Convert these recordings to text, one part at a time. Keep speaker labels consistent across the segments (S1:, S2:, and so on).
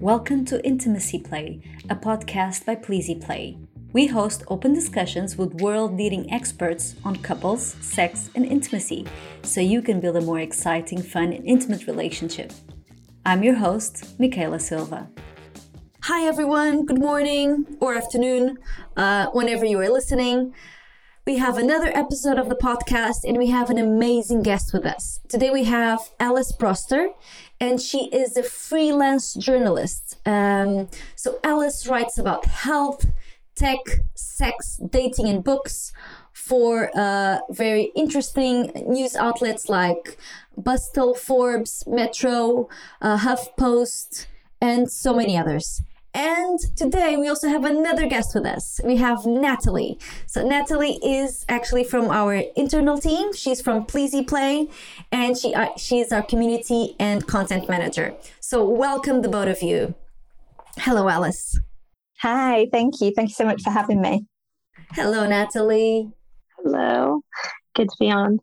S1: Welcome to Intimacy Play, a podcast by Pleasy Play. We host open discussions with world leading experts on couples, sex, and intimacy so you can build a more exciting, fun, and intimate relationship. I'm your host, Mikaela Silva. Hi, everyone. Good morning or afternoon, uh, whenever you are listening. We have another episode of the podcast and we have an amazing guest with us. Today we have Alice Broster and she is a freelance journalist. Um, so Alice writes about health, tech, sex, dating, and books for uh, very interesting news outlets like Bustle, Forbes, Metro, uh, HuffPost, and so many others. And today we also have another guest with us. We have Natalie. So Natalie is actually from our internal team. She's from Pleasy Play, and she uh, she is our community and content manager. So welcome the both of you. Hello, Alice.
S2: Hi, thank you. Thank you so much for having me.
S1: Hello, Natalie.
S2: Hello. Good to be on.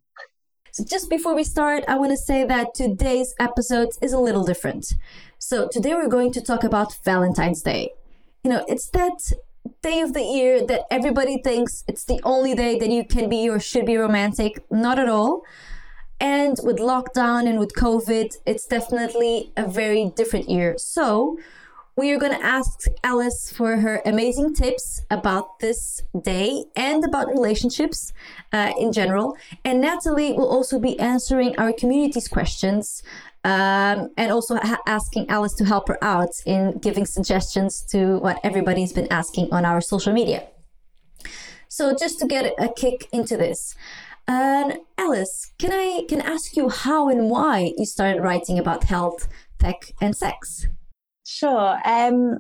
S1: So just before we start, I want to say that today's episode is a little different. So today we're going to talk about Valentine's Day. You know, it's that day of the year that everybody thinks it's the only day that you can be or should be romantic. Not at all. And with lockdown and with COVID, it's definitely a very different year. So, we are going to ask Alice for her amazing tips about this day and about relationships uh, in general. And Natalie will also be answering our community's questions um, and also ha- asking Alice to help her out in giving suggestions to what everybody's been asking on our social media. So just to get a kick into this, uh, Alice, can I can ask you how and why you started writing about health, tech, and sex?
S2: Sure. Um,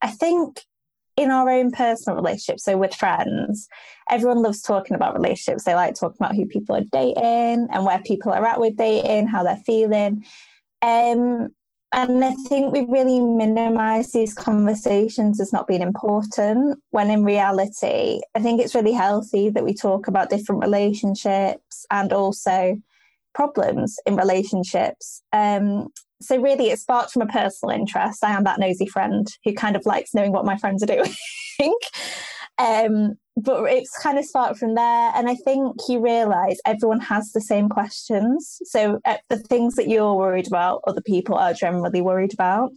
S2: I think in our own personal relationships, so with friends, everyone loves talking about relationships. They like talking about who people are dating and where people are at with dating, how they're feeling. Um, and I think we really minimize these conversations as not being important when in reality, I think it's really healthy that we talk about different relationships and also problems in relationships. Um, so really it sparked from a personal interest. I am that nosy friend who kind of likes knowing what my friends are doing. um, but it's kind of sparked from there. And I think you realize everyone has the same questions. So uh, the things that you're worried about, other people are generally worried about.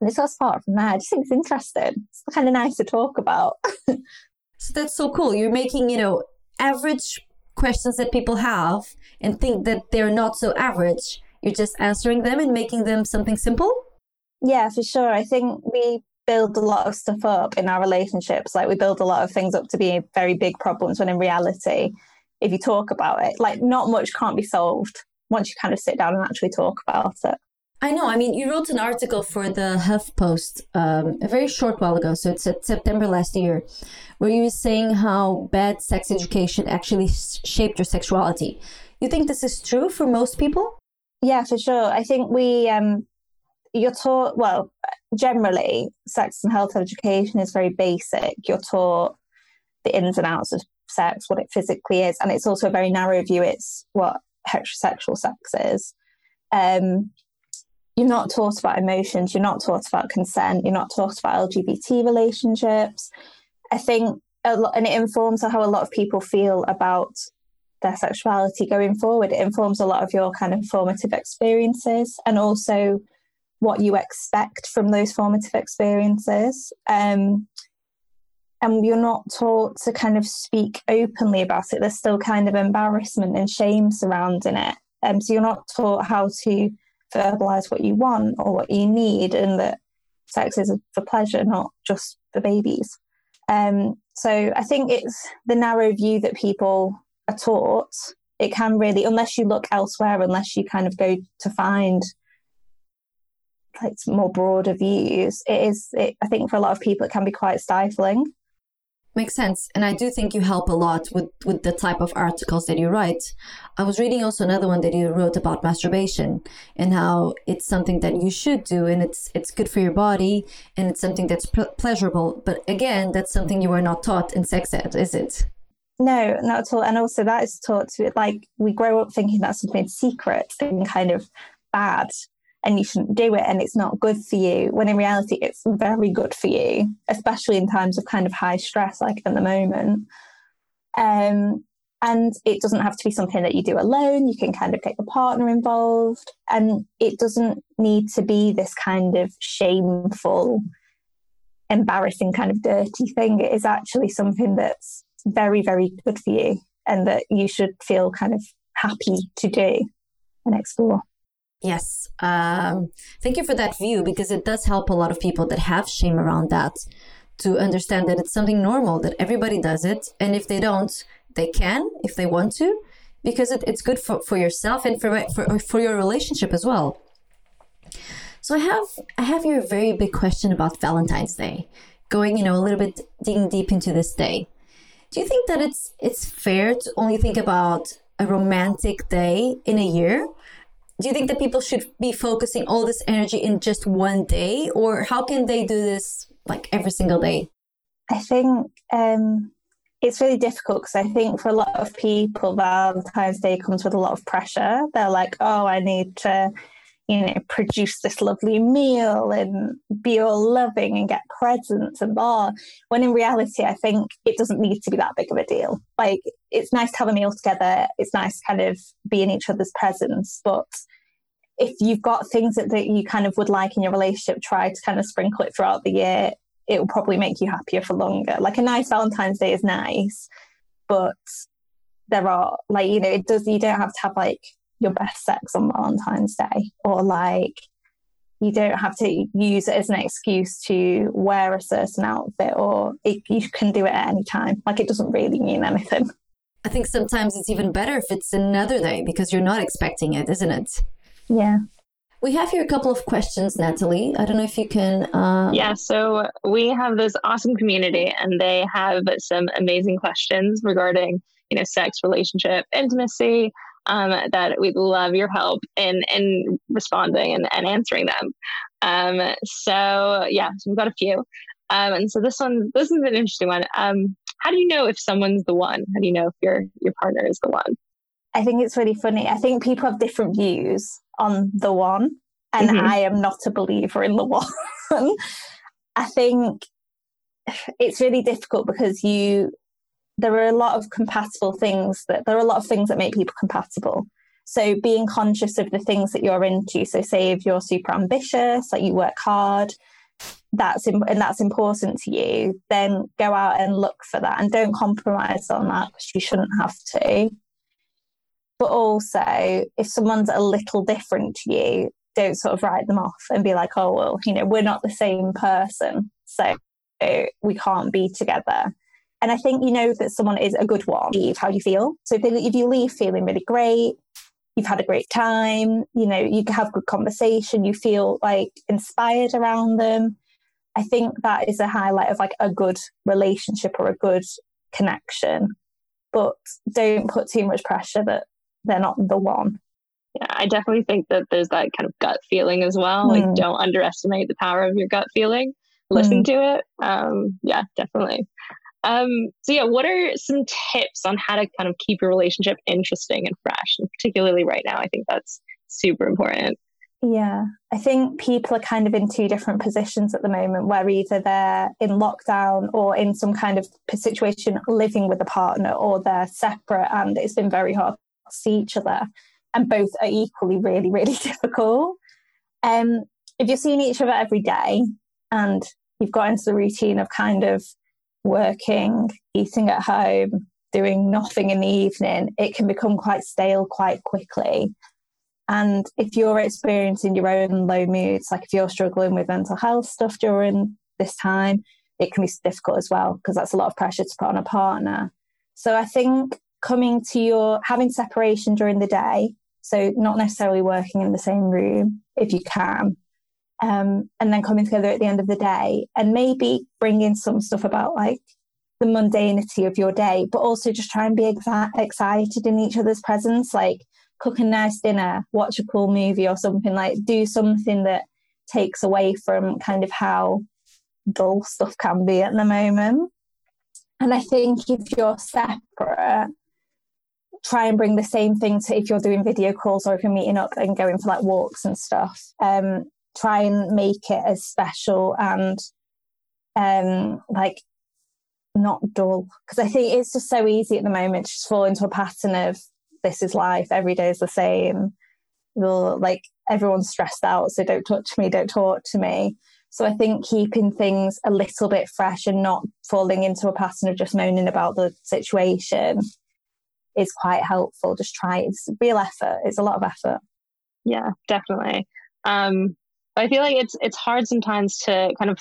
S2: And it's all sparked from there. I just think it's interesting. It's kind of nice to talk about.
S1: so that's so cool. You're making, you know, average questions that people have and think that they're not so average you're just answering them and making them something simple?
S2: Yeah, for sure. I think we build a lot of stuff up in our relationships. Like we build a lot of things up to be very big problems when in reality, if you talk about it, like not much can't be solved once you kind of sit down and actually talk about it.
S1: I know. I mean, you wrote an article for the HuffPost um, a very short while ago, so it's September last year, where you were saying how bad sex education actually shaped your sexuality. You think this is true for most people?
S2: Yeah, for sure. I think we um you're taught well, generally sex and health education is very basic. You're taught the ins and outs of sex, what it physically is, and it's also a very narrow view. It's what heterosexual sex is. Um, you're not taught about emotions. You're not taught about consent. You're not taught about LGBT relationships. I think, a lot, and it informs how a lot of people feel about their sexuality going forward. It informs a lot of your kind of formative experiences and also what you expect from those formative experiences. Um, and you're not taught to kind of speak openly about it. There's still kind of embarrassment and shame surrounding it. Um, so you're not taught how to verbalize what you want or what you need, and that sex is for pleasure, not just for babies. Um, so I think it's the narrow view that people are taught, it can really, unless you look elsewhere, unless you kind of go to find like more broader views, it is, it, I think for a lot of people, it can be quite stifling.
S1: Makes sense. And I do think you help a lot with, with the type of articles that you write. I was reading also another one that you wrote about masturbation and how it's something that you should do and it's it's good for your body and it's something that's pleasurable. But again, that's something you are not taught in sex ed, is it?
S2: No, not at all. And also that is taught to like we grow up thinking that's something secret and kind of bad. and you shouldn't do it and it's not good for you when in reality it's very good for you especially in times of kind of high stress like at the moment um, and it doesn't have to be something that you do alone you can kind of get your partner involved and it doesn't need to be this kind of shameful embarrassing kind of dirty thing it is actually something that's very very good for you and that you should feel kind of happy to do and explore
S1: Yes. Um, thank you for that view because it does help a lot of people that have shame around that to understand that it's something normal, that everybody does it. And if they don't, they can if they want to, because it, it's good for, for yourself and for, for, for your relationship as well. So I have I have your very big question about Valentine's Day, going you know a little bit digging deep into this day. Do you think that it's it's fair to only think about a romantic day in a year, do you think that people should be focusing all this energy in just one day? Or how can they do this like every single day?
S2: I think um, it's really difficult because i think for a lot of people valentine's day comes with a lot of pressure. They're like oh i need to you know produce this lovely meal and be all loving and get presents and blah when in reality i think it doesn't need to be that big of a deal like it's nice to have a meal together it's nice to kind of be in each other's presence but if you've got things that, that you kind of would like in your relationship, try to kind of sprinkle it throughout the year. It will probably make you happier for longer. Like a nice Valentine's Day is nice, but there are like, you know, it does, you don't have to have like your best sex on Valentine's Day or like, you don't have to use it as an excuse to wear a certain outfit or it, you can do it at any time. Like it doesn't really mean anything.
S1: I think sometimes it's even better if it's another day because you're not expecting it, isn't it?
S2: Yeah.
S1: We have here a couple of questions, Natalie. I don't know if you can. Uh...
S3: Yeah, so we have this awesome community, and they have some amazing questions regarding, you know, sex, relationship, intimacy. Um, that we'd love your help in in responding and, and answering them. Um, so yeah, so we've got a few. Um, and so this one, this is an interesting one. Um, how do you know if someone's the one? How do you know if your your partner is the one?
S2: I think it's really funny. I think people have different views on the one, and mm-hmm. I am not a believer in the one. I think it's really difficult because you there are a lot of compatible things that there are a lot of things that make people compatible. So being conscious of the things that you're into. So say if you're super ambitious, like you work hard, that's and that's important to you, then go out and look for that and don't compromise on that because you shouldn't have to. But also, if someone's a little different to you, don't sort of write them off and be like, oh, well, you know, we're not the same person. So we can't be together. And I think you know that someone is a good one, leave how you feel. So if, they, if you leave feeling really great, you've had a great time, you know, you have good conversation, you feel like inspired around them. I think that is a highlight of like a good relationship or a good connection. But don't put too much pressure that they're not the one.
S3: Yeah, I definitely think that there's that kind of gut feeling as well. Mm. Like, hmm. don't underestimate the power of your gut feeling. Listen mm. to it. Um, yeah, definitely. Um, so yeah, what are some tips on how to kind of keep your relationship interesting and fresh, and particularly right now? I think that's super important.
S2: Yeah, I think people are kind of in two different positions at the moment where either they're in lockdown or in some kind of situation living with a partner or they're separate and it's been very hard to see each other, and both are equally really, really difficult. Um, if you're seeing each other every day and you've got into the routine of kind of working, eating at home, doing nothing in the evening, it can become quite stale quite quickly. And if you're experiencing your own low moods, like if you're struggling with mental health stuff during this time, it can be difficult as well because that's a lot of pressure to put on a partner. So I think coming to your having separation during the day so not necessarily working in the same room if you can um, and then coming together at the end of the day and maybe bring in some stuff about like the mundanity of your day but also just try and be exa- excited in each other's presence like cook a nice dinner watch a cool movie or something like do something that takes away from kind of how dull stuff can be at the moment and I think if you're separate, try and bring the same thing to if you're doing video calls or if you're meeting up and going for like walks and stuff. Um, try and make it as special and um, like not dull because I think it's just so easy at the moment to just fall into a pattern of this is life, every day is the same. You'll like everyone's stressed out, so don't touch me, don't talk to me. So I think keeping things a little bit fresh and not falling into a pattern of just moaning about the situation is quite helpful. Just try it's real effort. It's a lot of effort.
S3: Yeah, definitely. Um, I feel like it's it's hard sometimes to kind of,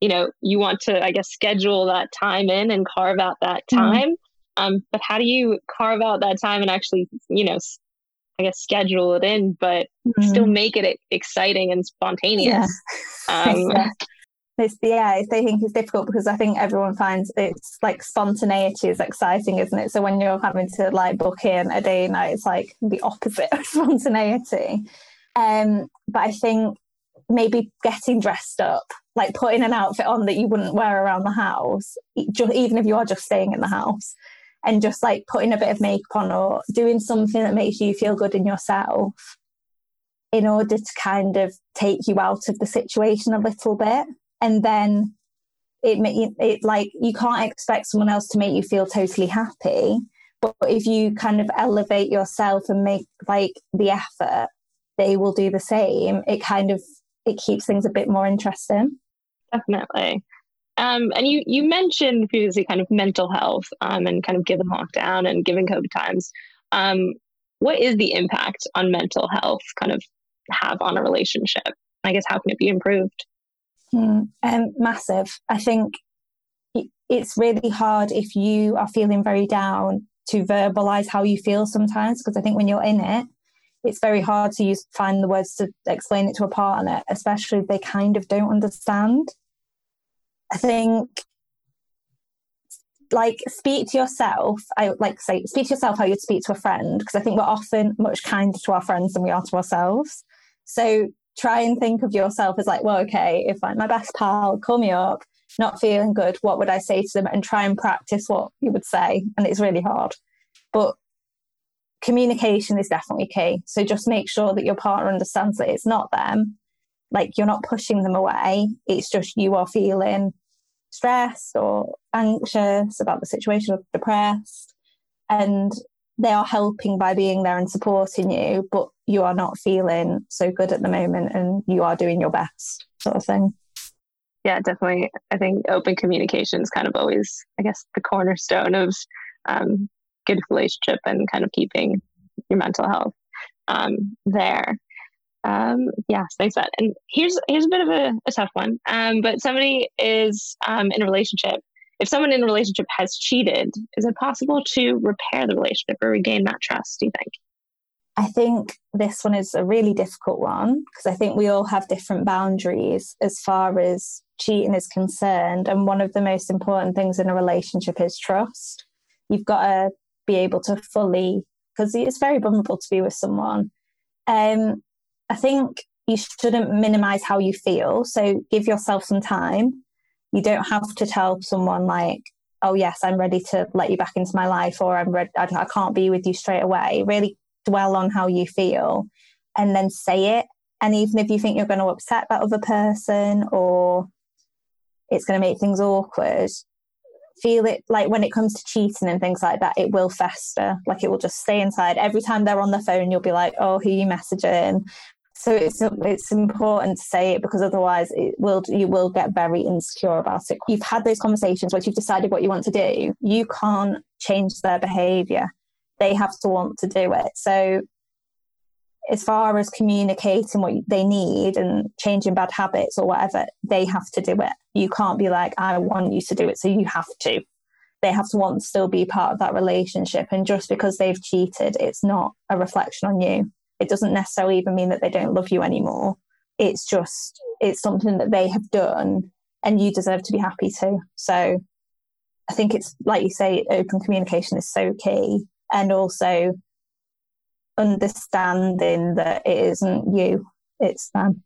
S3: you know, you want to I guess schedule that time in and carve out that mm-hmm. time. Mm. Um, but how do you carve out that time and actually, you know, I guess schedule it in, but mm. still make it exciting and spontaneous?
S2: Yeah. Um, yeah. It's yeah, I think it's difficult because I think everyone finds it's like spontaneity is exciting, isn't it? So when you're having to like book in a day night, it's like the opposite of spontaneity. Um, but I think maybe getting dressed up, like putting an outfit on that you wouldn't wear around the house, even if you are just staying in the house, and just like putting a bit of makeup on or doing something that makes you feel good in yourself in order to kind of take you out of the situation a little bit. And then it it like you can't expect someone else to make you feel totally happy but if you kind of elevate yourself and make like the effort they will do the same. It kind of it keeps things a bit more interesting.
S3: Definitely. Um, and you you mentioned previously kind of mental health um, and kind of given lockdown and given covid times. Um, what is the impact on mental health kind of have on a relationship? I guess how can it be improved?
S2: Hmm, um, massive. I think it's really hard if you are feeling very down to verbalize how you feel sometimes because I think when you're in it, it's very hard to use find the words to explain it to a partner, especially if they kind of don't understand. I think like speak to yourself. I like say speak to yourself how you'd speak to a friend because I think we're often much kinder to our friends than we are to ourselves. So try and think of yourself as like, well, okay, if my best pal call me up, not feeling good, what would I say to them? And try and practice what you would say. And it's really hard. But communication is definitely key. So just make sure that your partner understands that it's not them. Like you're not pushing them away. It's just you are feeling stressed or anxious about the situation or depressed. And they are helping by being there and supporting you, but you are not feeling so good at the moment and you are doing your best, sort of thing.
S3: Yeah, definitely. I think open communication is kind of always, I guess, the cornerstone of um, good relationship and kind of keeping your mental health um, there. Um, yeah, thanks that. And here's here's a bit of a, a tough one. Um, but somebody is um, in a relationship if someone in a relationship has cheated, is it possible to repair the relationship or regain that trust, do you think?
S2: I think this one is a really difficult one because I think we all have different boundaries as far as cheating is concerned. And one of the most important things in a relationship is trust. You've got to be able to fully, because it's very vulnerable to be with someone. Um, I think you shouldn't minimize how you feel. So give yourself some time you don't have to tell someone like oh yes i'm ready to let you back into my life or i'm ready I, I can't be with you straight away really dwell on how you feel and then say it and even if you think you're going to upset that other person or it's going to make things awkward feel it like when it comes to cheating and things like that it will fester like it will just stay inside every time they're on the phone you'll be like oh who you messaging so it's it's important to say it because otherwise it will you will get very insecure about it. You've had those conversations once you've decided what you want to do. You can't change their behavior. They have to want to do it. So as far as communicating what they need and changing bad habits or whatever, they have to do it. You can't be like, I want you to do it, so you have to. They have to want to still be part of that relationship. And just because they've cheated, it's not a reflection on you. It doesn't necessarily even mean that they don't love you anymore. It's just, it's something that they have done and you deserve to be happy too. So I think it's, like you say, open communication is so key. And also understanding that it isn't you, it's them.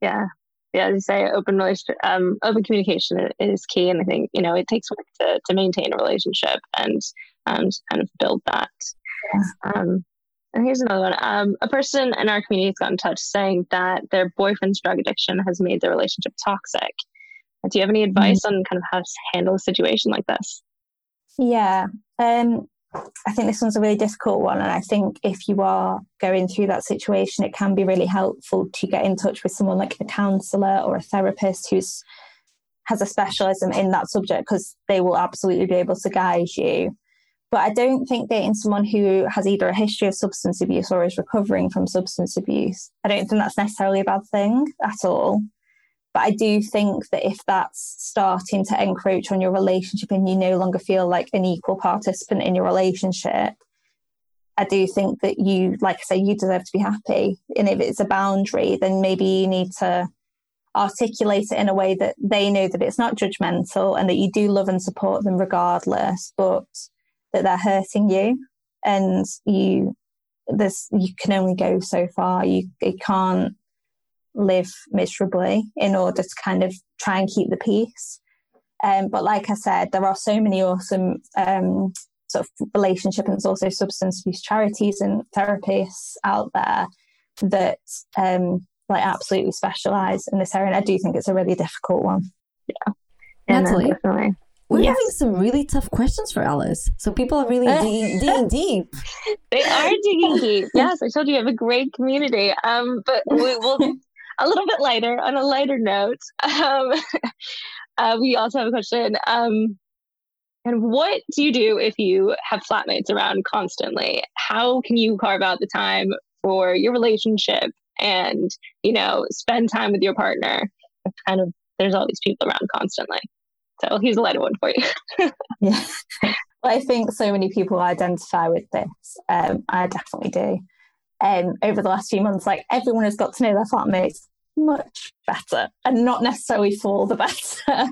S3: Yeah. Yeah, as you say, open relationship, um, open communication is key, and I think you know it takes work to to maintain a relationship, and um, to kind of build that. Yeah. Um, and here's another one. Um, a person in our community has got in touch saying that their boyfriend's drug addiction has made their relationship toxic. Do you have any advice mm-hmm. on kind of how to handle a situation like this?
S2: Yeah. Um, I think this one's a really difficult one. And I think if you are going through that situation, it can be really helpful to get in touch with someone like a counselor or a therapist who's has a specialism in that subject because they will absolutely be able to guide you. But I don't think dating someone who has either a history of substance abuse or is recovering from substance abuse, I don't think that's necessarily a bad thing at all. But I do think that if that's starting to encroach on your relationship and you no longer feel like an equal participant in your relationship, I do think that you, like I say, you deserve to be happy. And if it's a boundary, then maybe you need to articulate it in a way that they know that it's not judgmental and that you do love and support them regardless, but that they're hurting you and you this you can only go so far. You, you can't live miserably in order to kind of try and keep the peace. Um, but like I said, there are so many awesome um, sort of relationship and also substance abuse charities and therapists out there that um, like absolutely specialize in this area. And I do think it's a really difficult one.
S3: Yeah, Natalie, definitely.
S1: We're yes. having some really tough questions for Alice. So people are really digging, digging deep.
S3: They are digging deep. Yes, I told you you have a great community. Um, but we will a little bit lighter on a lighter note. Um, uh, we also have a question. Um, and what do you do if you have flatmates around constantly? How can you carve out the time for your relationship and, you know, spend time with your partner? Kind of there's all these people around constantly. So here's a lighter one for you.
S2: yeah. I think so many people identify with this. Um, I definitely do. Um, over the last few months, like everyone has got to know their flatmates much better and not necessarily for the better.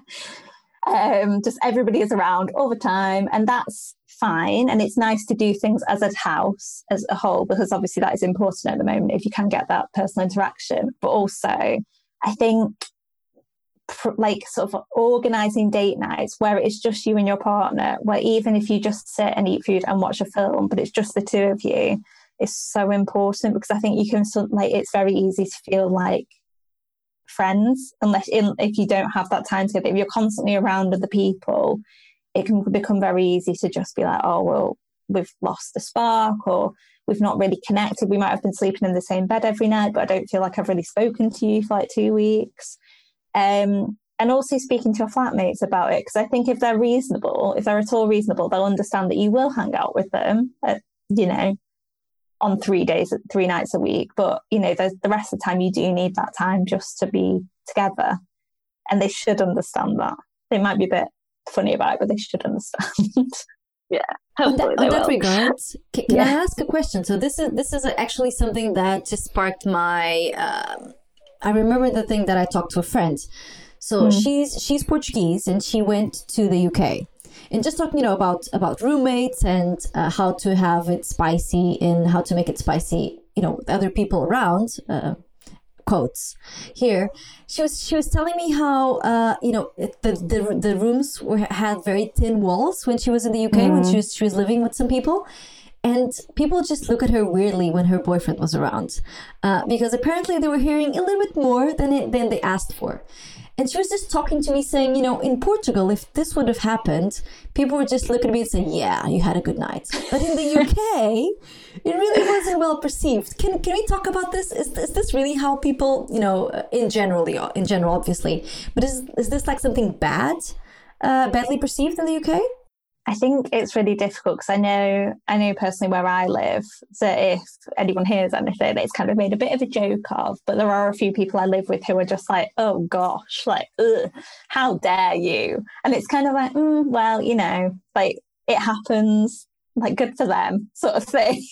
S2: um, just everybody is around all the time, and that's fine. And it's nice to do things as a house as a whole, because obviously that is important at the moment if you can get that personal interaction. But also, I think like sort of organizing date nights where it's just you and your partner, where even if you just sit and eat food and watch a film, but it's just the two of you, is so important because I think you can like it's very easy to feel like friends unless in, if you don't have that time together. If you're constantly around other people, it can become very easy to just be like, oh well, we've lost the spark or we've not really connected. We might have been sleeping in the same bed every night, but I don't feel like I've really spoken to you for like two weeks. Um, and also speaking to your flatmates about it because I think if they're reasonable, if they're at all reasonable, they'll understand that you will hang out with them, at, you know, on three days, three nights a week. But you know, the rest of the time you do need that time just to be together, and they should understand that. They might be a bit funny about it, but they should understand.
S3: yeah.
S1: On that, on that regard, can, can yeah. I ask a question? So this is this is actually something that just sparked my. Um, I remember the thing that I talked to a friend. So mm. she's she's Portuguese and she went to the UK and just talking, you know, about about roommates and uh, how to have it spicy and how to make it spicy, you know, with other people around. Uh, quotes here she was she was telling me how uh you know the the, the rooms were had very thin walls when she was in the UK mm. when she was she was living with some people and people just look at her weirdly when her boyfriend was around uh, because apparently they were hearing a little bit more than it, than they asked for and she was just talking to me saying, you know, in Portugal, if this would have happened, people would just look at me and say, yeah, you had a good night. But in the UK, it really wasn't well perceived. Can, can we talk about this? Is, is this really how people, you know, in generally, in general, obviously, but is, is this like something bad, uh, badly perceived in the UK?
S2: I think it's really difficult because I know I know personally where I live that if anyone hears anything, it's kind of made a bit of a joke of. But there are a few people I live with who are just like, "Oh gosh, like, how dare you?" And it's kind of like, mm, well, you know, like it happens. Like good for them, sort of thing.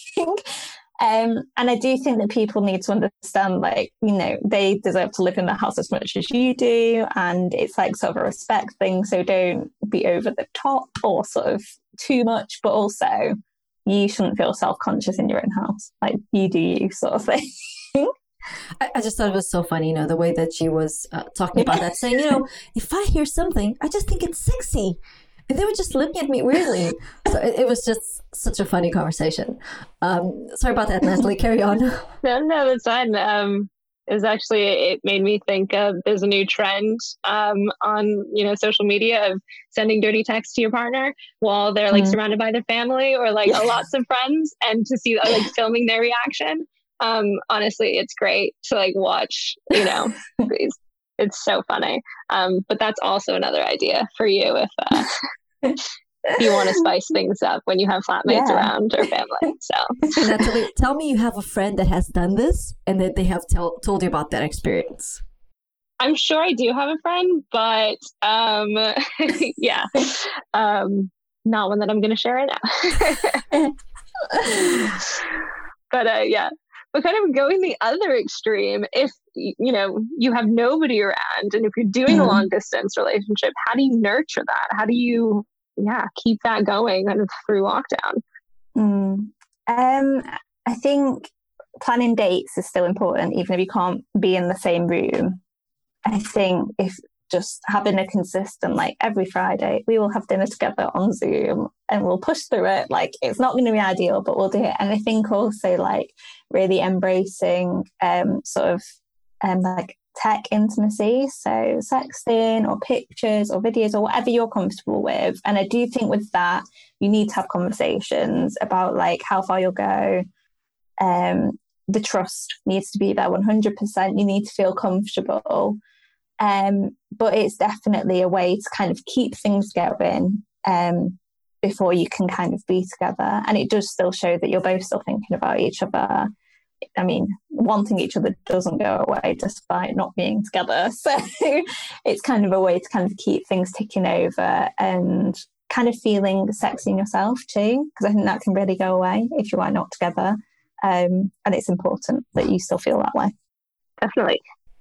S2: Um, and I do think that people need to understand, like, you know, they deserve to live in the house as much as you do. And it's like sort of a respect thing. So don't be over the top or sort of too much, but also you shouldn't feel self conscious in your own house. Like, you do you, sort of thing.
S1: I, I, just thought it was so funny, you know, the way that she was uh, talking about that, saying, you know, if I hear something, I just think it's sexy.
S4: And they were just looking at me weirdly. so it, it, was just such a funny conversation. Um, sorry about that, Natalie. Carry on.
S3: No, no, it's fine. Um, is actually it made me think of there's a new trend um, on you know social media of sending dirty texts to your partner while they're like mm. surrounded by their family or like lots of friends and to see like filming their reaction um honestly it's great to like watch you know it's so funny um but that's also another idea for you if uh, you want to spice things up when you have flatmates yeah. around or family. So,
S4: Natalie, tell me you have a friend that has done this and that they have tell, told you about that experience.
S3: I'm sure I do have a friend, but um, yeah, um, not one that I'm going to share right now. but uh, yeah, but kind of going the other extreme, if you know you have nobody around, and if you're doing mm-hmm. a long distance relationship, how do you nurture that? How do you yeah, keep that going kind of through lockdown?
S2: Mm. Um, I think planning dates is still important, even if you can't be in the same room. I think if just having a consistent, like every Friday, we will have dinner together on Zoom and we'll push through it. Like it's not going to be ideal, but we'll do it. And I think also like really embracing um, sort of um, like tech intimacy, so sexting or pictures or videos or whatever you're comfortable with. And I do think with that, you need to have conversations about like how far you'll go. Um, the trust needs to be there 100%. You need to feel comfortable. Um, but it's definitely a way to kind of keep things going um, before you can kind of be together. And it does still show that you're both still thinking about each other I mean, wanting each other doesn't go away despite not being together. So it's kind of a way to kind of keep things ticking over and kind of feeling sexy in yourself too, because I think that can really go away if you are not together. Um, and it's important that you still feel that way.
S3: Definitely.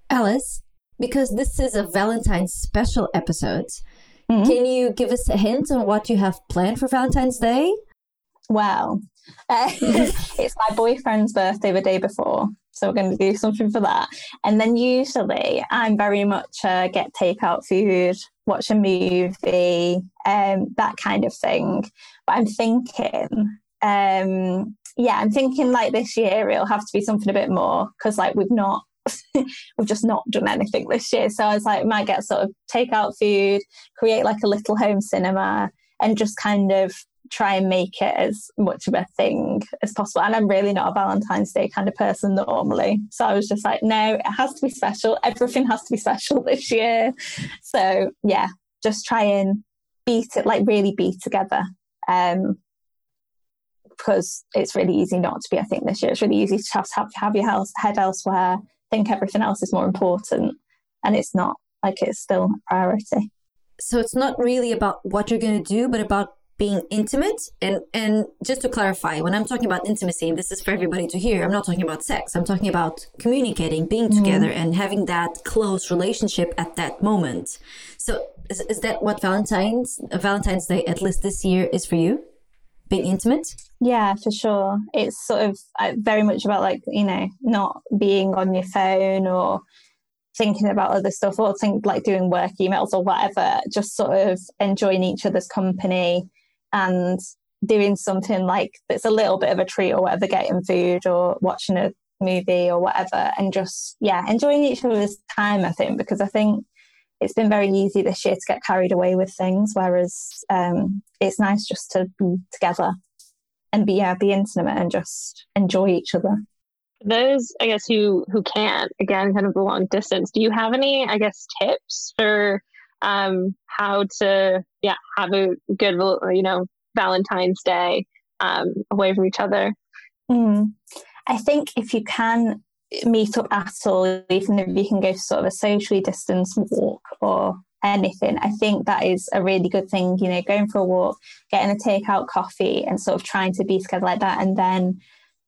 S4: Alice, because this is a Valentine's special episode, mm-hmm. can you give us a hint on what you have planned for Valentine's Day?
S2: Well, uh, it's my boyfriend's birthday the day before. So we're going to do something for that. And then usually I'm very much uh, get takeout food, watch a movie, um, that kind of thing. But I'm thinking, um, yeah, I'm thinking like this year it'll have to be something a bit more because like we've not we've just not done anything this year. So I was like, might get sort of takeout food, create like a little home cinema, and just kind of try and make it as much of a thing as possible. And I'm really not a Valentine's Day kind of person normally. So I was just like, no, it has to be special. Everything has to be special this year. So yeah, just try and beat it, like really be together. Um, because it's really easy not to be, I think, this year. It's really easy to have, have, have your head elsewhere, think everything else is more important. And it's not like it's still a priority.
S4: So it's not really about what you're going to do, but about being intimate and and just to clarify when i'm talking about intimacy this is for everybody to hear i'm not talking about sex i'm talking about communicating being mm. together and having that close relationship at that moment so is, is that what valentine's valentine's day at least this year is for you being intimate?
S2: Yeah for sure. It's sort of uh, very much about like you know not being on your phone or thinking about other stuff or think like doing work emails or whatever just sort of enjoying each other's company and doing something like that's a little bit of a treat or whatever, getting food or watching a movie or whatever, and just, yeah, enjoying each other's time, I think, because I think it's been very easy this year to get carried away with things, whereas um, it's nice just to be together and be, yeah, be intimate and just enjoy each other.
S3: Those, I guess, who who can't, again, kind of the long distance. Do you have any, I guess, tips for um, how to yeah have a good you know Valentine's Day um, away from each other.
S2: Mm. I think if you can meet up at all, even if you can go sort of a socially distanced walk or anything, I think that is a really good thing. You know, going for a walk, getting a takeout coffee, and sort of trying to be together like that, and then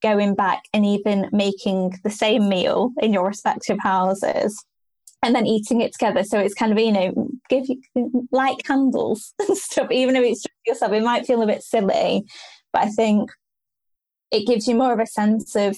S2: going back and even making the same meal in your respective houses and then eating it together. So it's kind of, you know, give you light candles and stuff, even if it's just yourself. It might feel a bit silly, but I think it gives you more of a sense of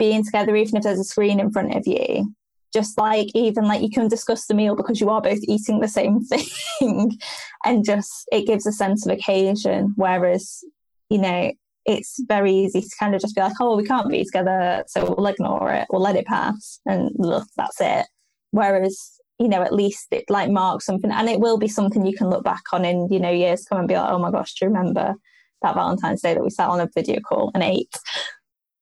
S2: being together, even if there's a screen in front of you. just like even like you can discuss the meal because you are both eating the same thing. And just it gives a sense of occasion. Whereas you know it's very easy to kind of just be like oh we can't be together so we'll ignore it. We'll let it pass. And look that's it. Whereas you know at least it like marks something. And it will be something you can look back on in you know years come and be like oh my gosh do you remember that valentine's day that we sat on a video call and ate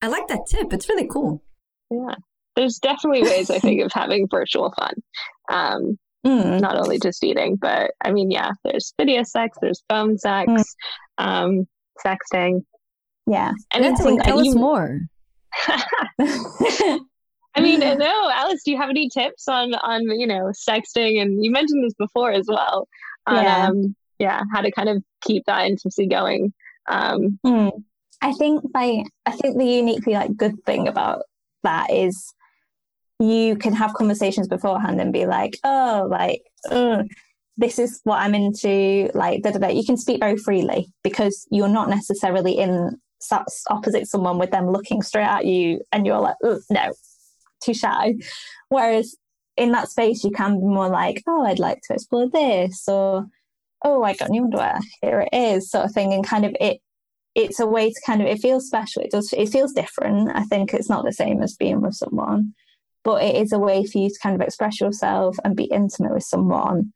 S1: i like that tip it's really cool
S3: yeah there's definitely ways I think of having virtual fun. Um, mm. Not only just eating, but I mean, yeah, there's video sex, there's phone sex, mm. um, sexting.
S2: Yeah.
S1: And Natalie, tell you, us more.
S3: I mean, no, Alice, do you have any tips on on you know sexting? And you mentioned this before as well. On, yeah. Um, yeah, how to kind of keep that intimacy going. Um,
S2: mm. I think like I think the uniquely like good thing about that is you can have conversations beforehand and be like, oh, like, this is what I'm into. Like, da, da, da. you can speak very freely because you're not necessarily in opposite someone with them looking straight at you and you're like, no, too shy. Whereas in that space, you can be more like, oh, I'd like to explore this, or oh, I got new underwear, here it is, sort of thing. And kind of it, it's a way to kind of, it feels special. It does, it feels different. I think it's not the same as being with someone but it is a way for you to kind of express yourself and be intimate with someone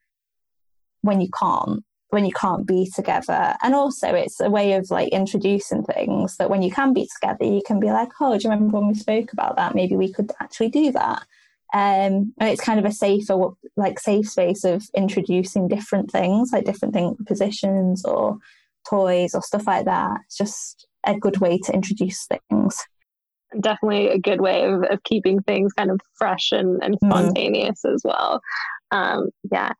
S2: when you can't when you can't be together and also it's a way of like introducing things that when you can be together you can be like oh do you remember when we spoke about that maybe we could actually do that um, and it's kind of a safer like safe space of introducing different things like different thing positions or toys or stuff like that it's just a good way to introduce things
S3: definitely a good way of, of keeping things kind of fresh and, and mm-hmm. spontaneous mm. as well. Um, yeah.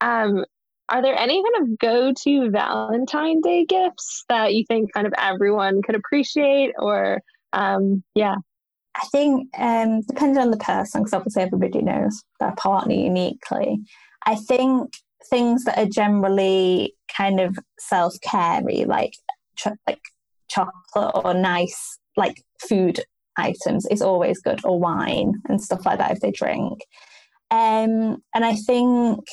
S3: Um, are there any kind of go to Valentine Day gifts that you think kind of everyone could appreciate or, um, yeah?
S2: I think, um, depending on the person, because obviously everybody knows their partner uniquely, I think things that are generally kind of self carey, like, like chocolate or nice like food items is always good, or wine and stuff like that if they drink. Um, and I think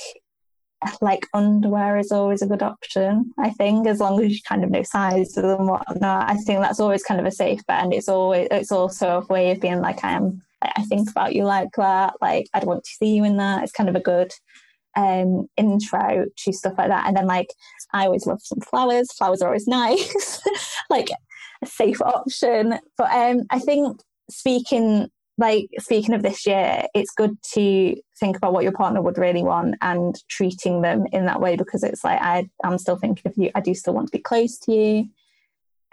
S2: like underwear is always a good option. I think as long as you kind of know sizes and whatnot, I think that's always kind of a safe bet. And it's always it's also a way of being like I am. I think about you like that. Like I'd want to see you in that. It's kind of a good um intro to stuff like that. And then like I always love some flowers. Flowers are always nice. like a safe option. But um, I think speaking like speaking of this year, it's good to think about what your partner would really want and treating them in that way because it's like I I'm still thinking of you. I do still want to be close to you.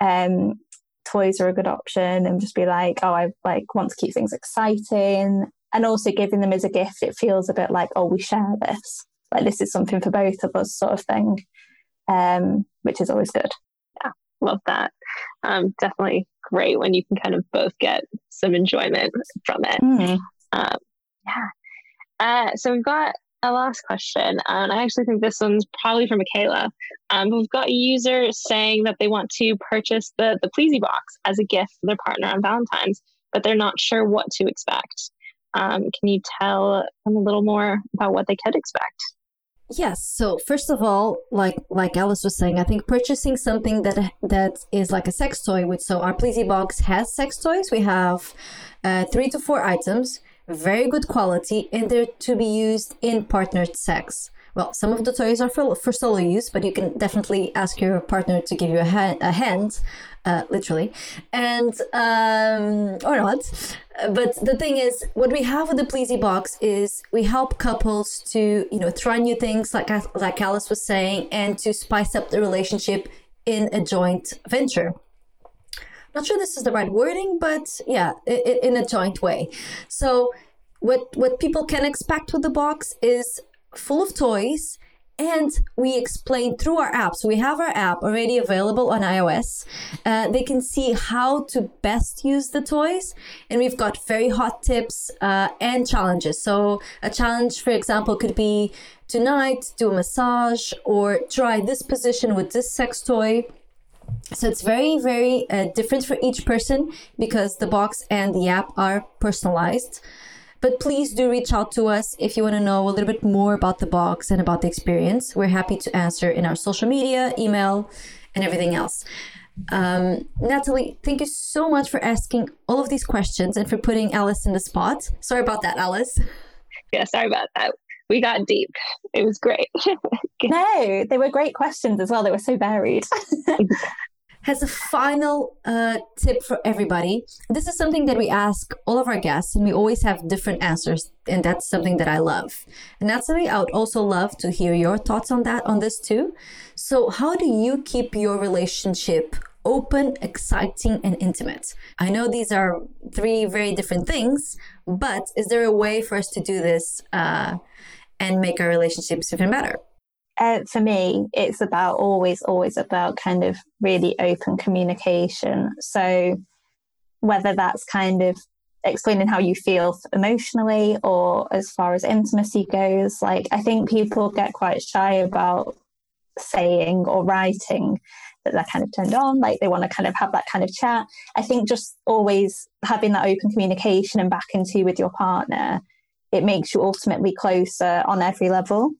S2: Um, toys are a good option and just be like, oh, I like want to keep things exciting. And also giving them as a gift, it feels a bit like, oh, we share this. Like this is something for both of us, sort of thing. Um, which is always good Yeah,
S3: love that. Um, definitely great when you can kind of both get some enjoyment from it. Mm. Um, yeah. Uh, so we've got a last question, and I actually think this one's probably from Mikaela. Um, we've got a user saying that they want to purchase the the Pleasy box as a gift for their partner on Valentine's, but they're not sure what to expect. Um, can you tell them a little more about what they could expect?
S1: Yes. So first of all, like like Alice was saying, I think purchasing something that that is like a sex toy. With so our Pleasy box has sex toys. We have uh, three to four items, very good quality, and they're to be used in partnered sex. Well, some of the toys are for, for solo use, but you can definitely ask your partner to give you a, hand, a hand uh, literally, and um, or not. But the thing is, what we have with the Pleasy box is we help couples to you know try new things, like like Alice was saying, and to spice up the relationship in a joint venture. Not sure this is the right wording but yeah in a joint way. So what what people can expect with the box is full of toys and we explain through our apps we have our app already available on iOS. Uh, they can see how to best use the toys, and we've got very hot tips uh, and challenges. So a challenge, for example, could be tonight do a massage or try this position with this sex toy. So it's very, very uh, different for each person because the box and the app are personalized. But please do reach out to us if you want to know a little bit more about the box and about the experience. We're happy to answer in our social media, email, and everything else. Um, Natalie, thank you so much for asking all of these questions and for putting Alice in the spot. Sorry about that, Alice.
S3: Yeah, sorry about that. We got deep. It was great.
S2: no, they were great questions as well. They were so varied.
S1: has a final uh, tip for everybody. This is something that we ask all of our guests, and we always have different answers, and that's something that I love. And Natalie, I would also love to hear your thoughts on that, on this too. So, how do you keep your relationship open, exciting, and intimate? I know these are three very different things, but is there a way for us to do this uh, and make our relationships even better?
S2: Uh, for me, it's about always, always about kind of really open communication. So, whether that's kind of explaining how you feel emotionally or as far as intimacy goes, like I think people get quite shy about saying or writing that they're kind of turned on, like they want to kind of have that kind of chat. I think just always having that open communication and back into with your partner, it makes you ultimately closer on every level.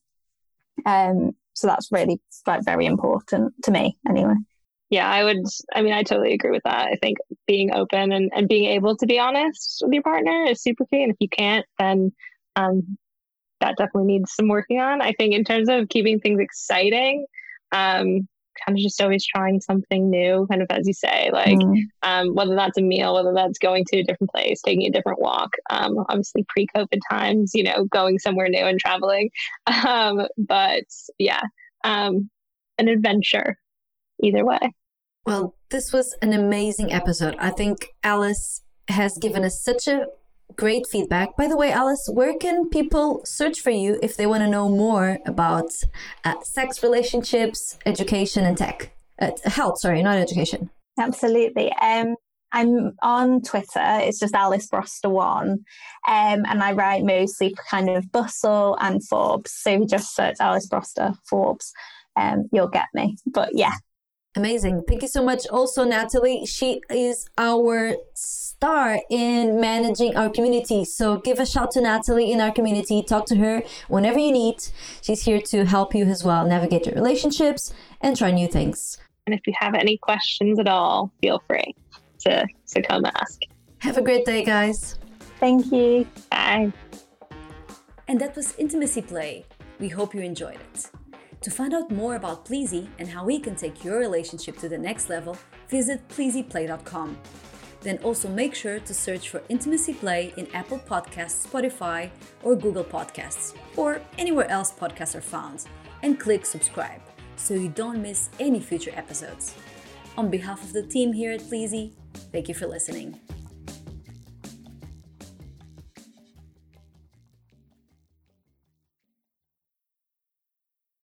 S2: Um, so that's really like very important to me anyway.
S3: Yeah, I would I mean I totally agree with that. I think being open and, and being able to be honest with your partner is super key. And if you can't, then um, that definitely needs some working on. I think in terms of keeping things exciting, um, kind of just always trying something new, kind of as you say, like mm. um, whether that's a meal, whether that's going to a different place, taking a different walk. Um, obviously, pre COVID times, you know, going somewhere new and traveling. Um, but yeah, um, an adventure either way.
S1: Well, this was an amazing episode. I think Alice has given us such a great feedback. By the way, Alice, where can people search for you if they want to know more about uh, sex, relationships, education, and tech? Uh, health, sorry, not education.
S2: Absolutely. Um, I'm on Twitter. It's just Alice Broster One, um, and I write mostly for kind of Bustle and Forbes. So if you just search Alice Broster Forbes, um, you'll get me. But yeah,
S1: Amazing. Thank you so much. Also, Natalie, she is our star in managing our community. So give a shout to Natalie in our community. Talk to her whenever you need. She's here to help you as well navigate your relationships and try new things.
S3: And if you have any questions at all, feel free to, to come ask.
S1: Have a great day, guys.
S2: Thank you.
S3: Bye.
S5: And that was Intimacy Play. We hope you enjoyed it. To find out more about Pleasy and how we can take your relationship to the next level, visit pleasyplay.com. Then also make sure to search for Intimacy Play in Apple Podcasts, Spotify, or Google Podcasts, or anywhere else podcasts are found, and click subscribe so you don't miss any future episodes. On behalf of the team here at Pleasy, thank you for listening.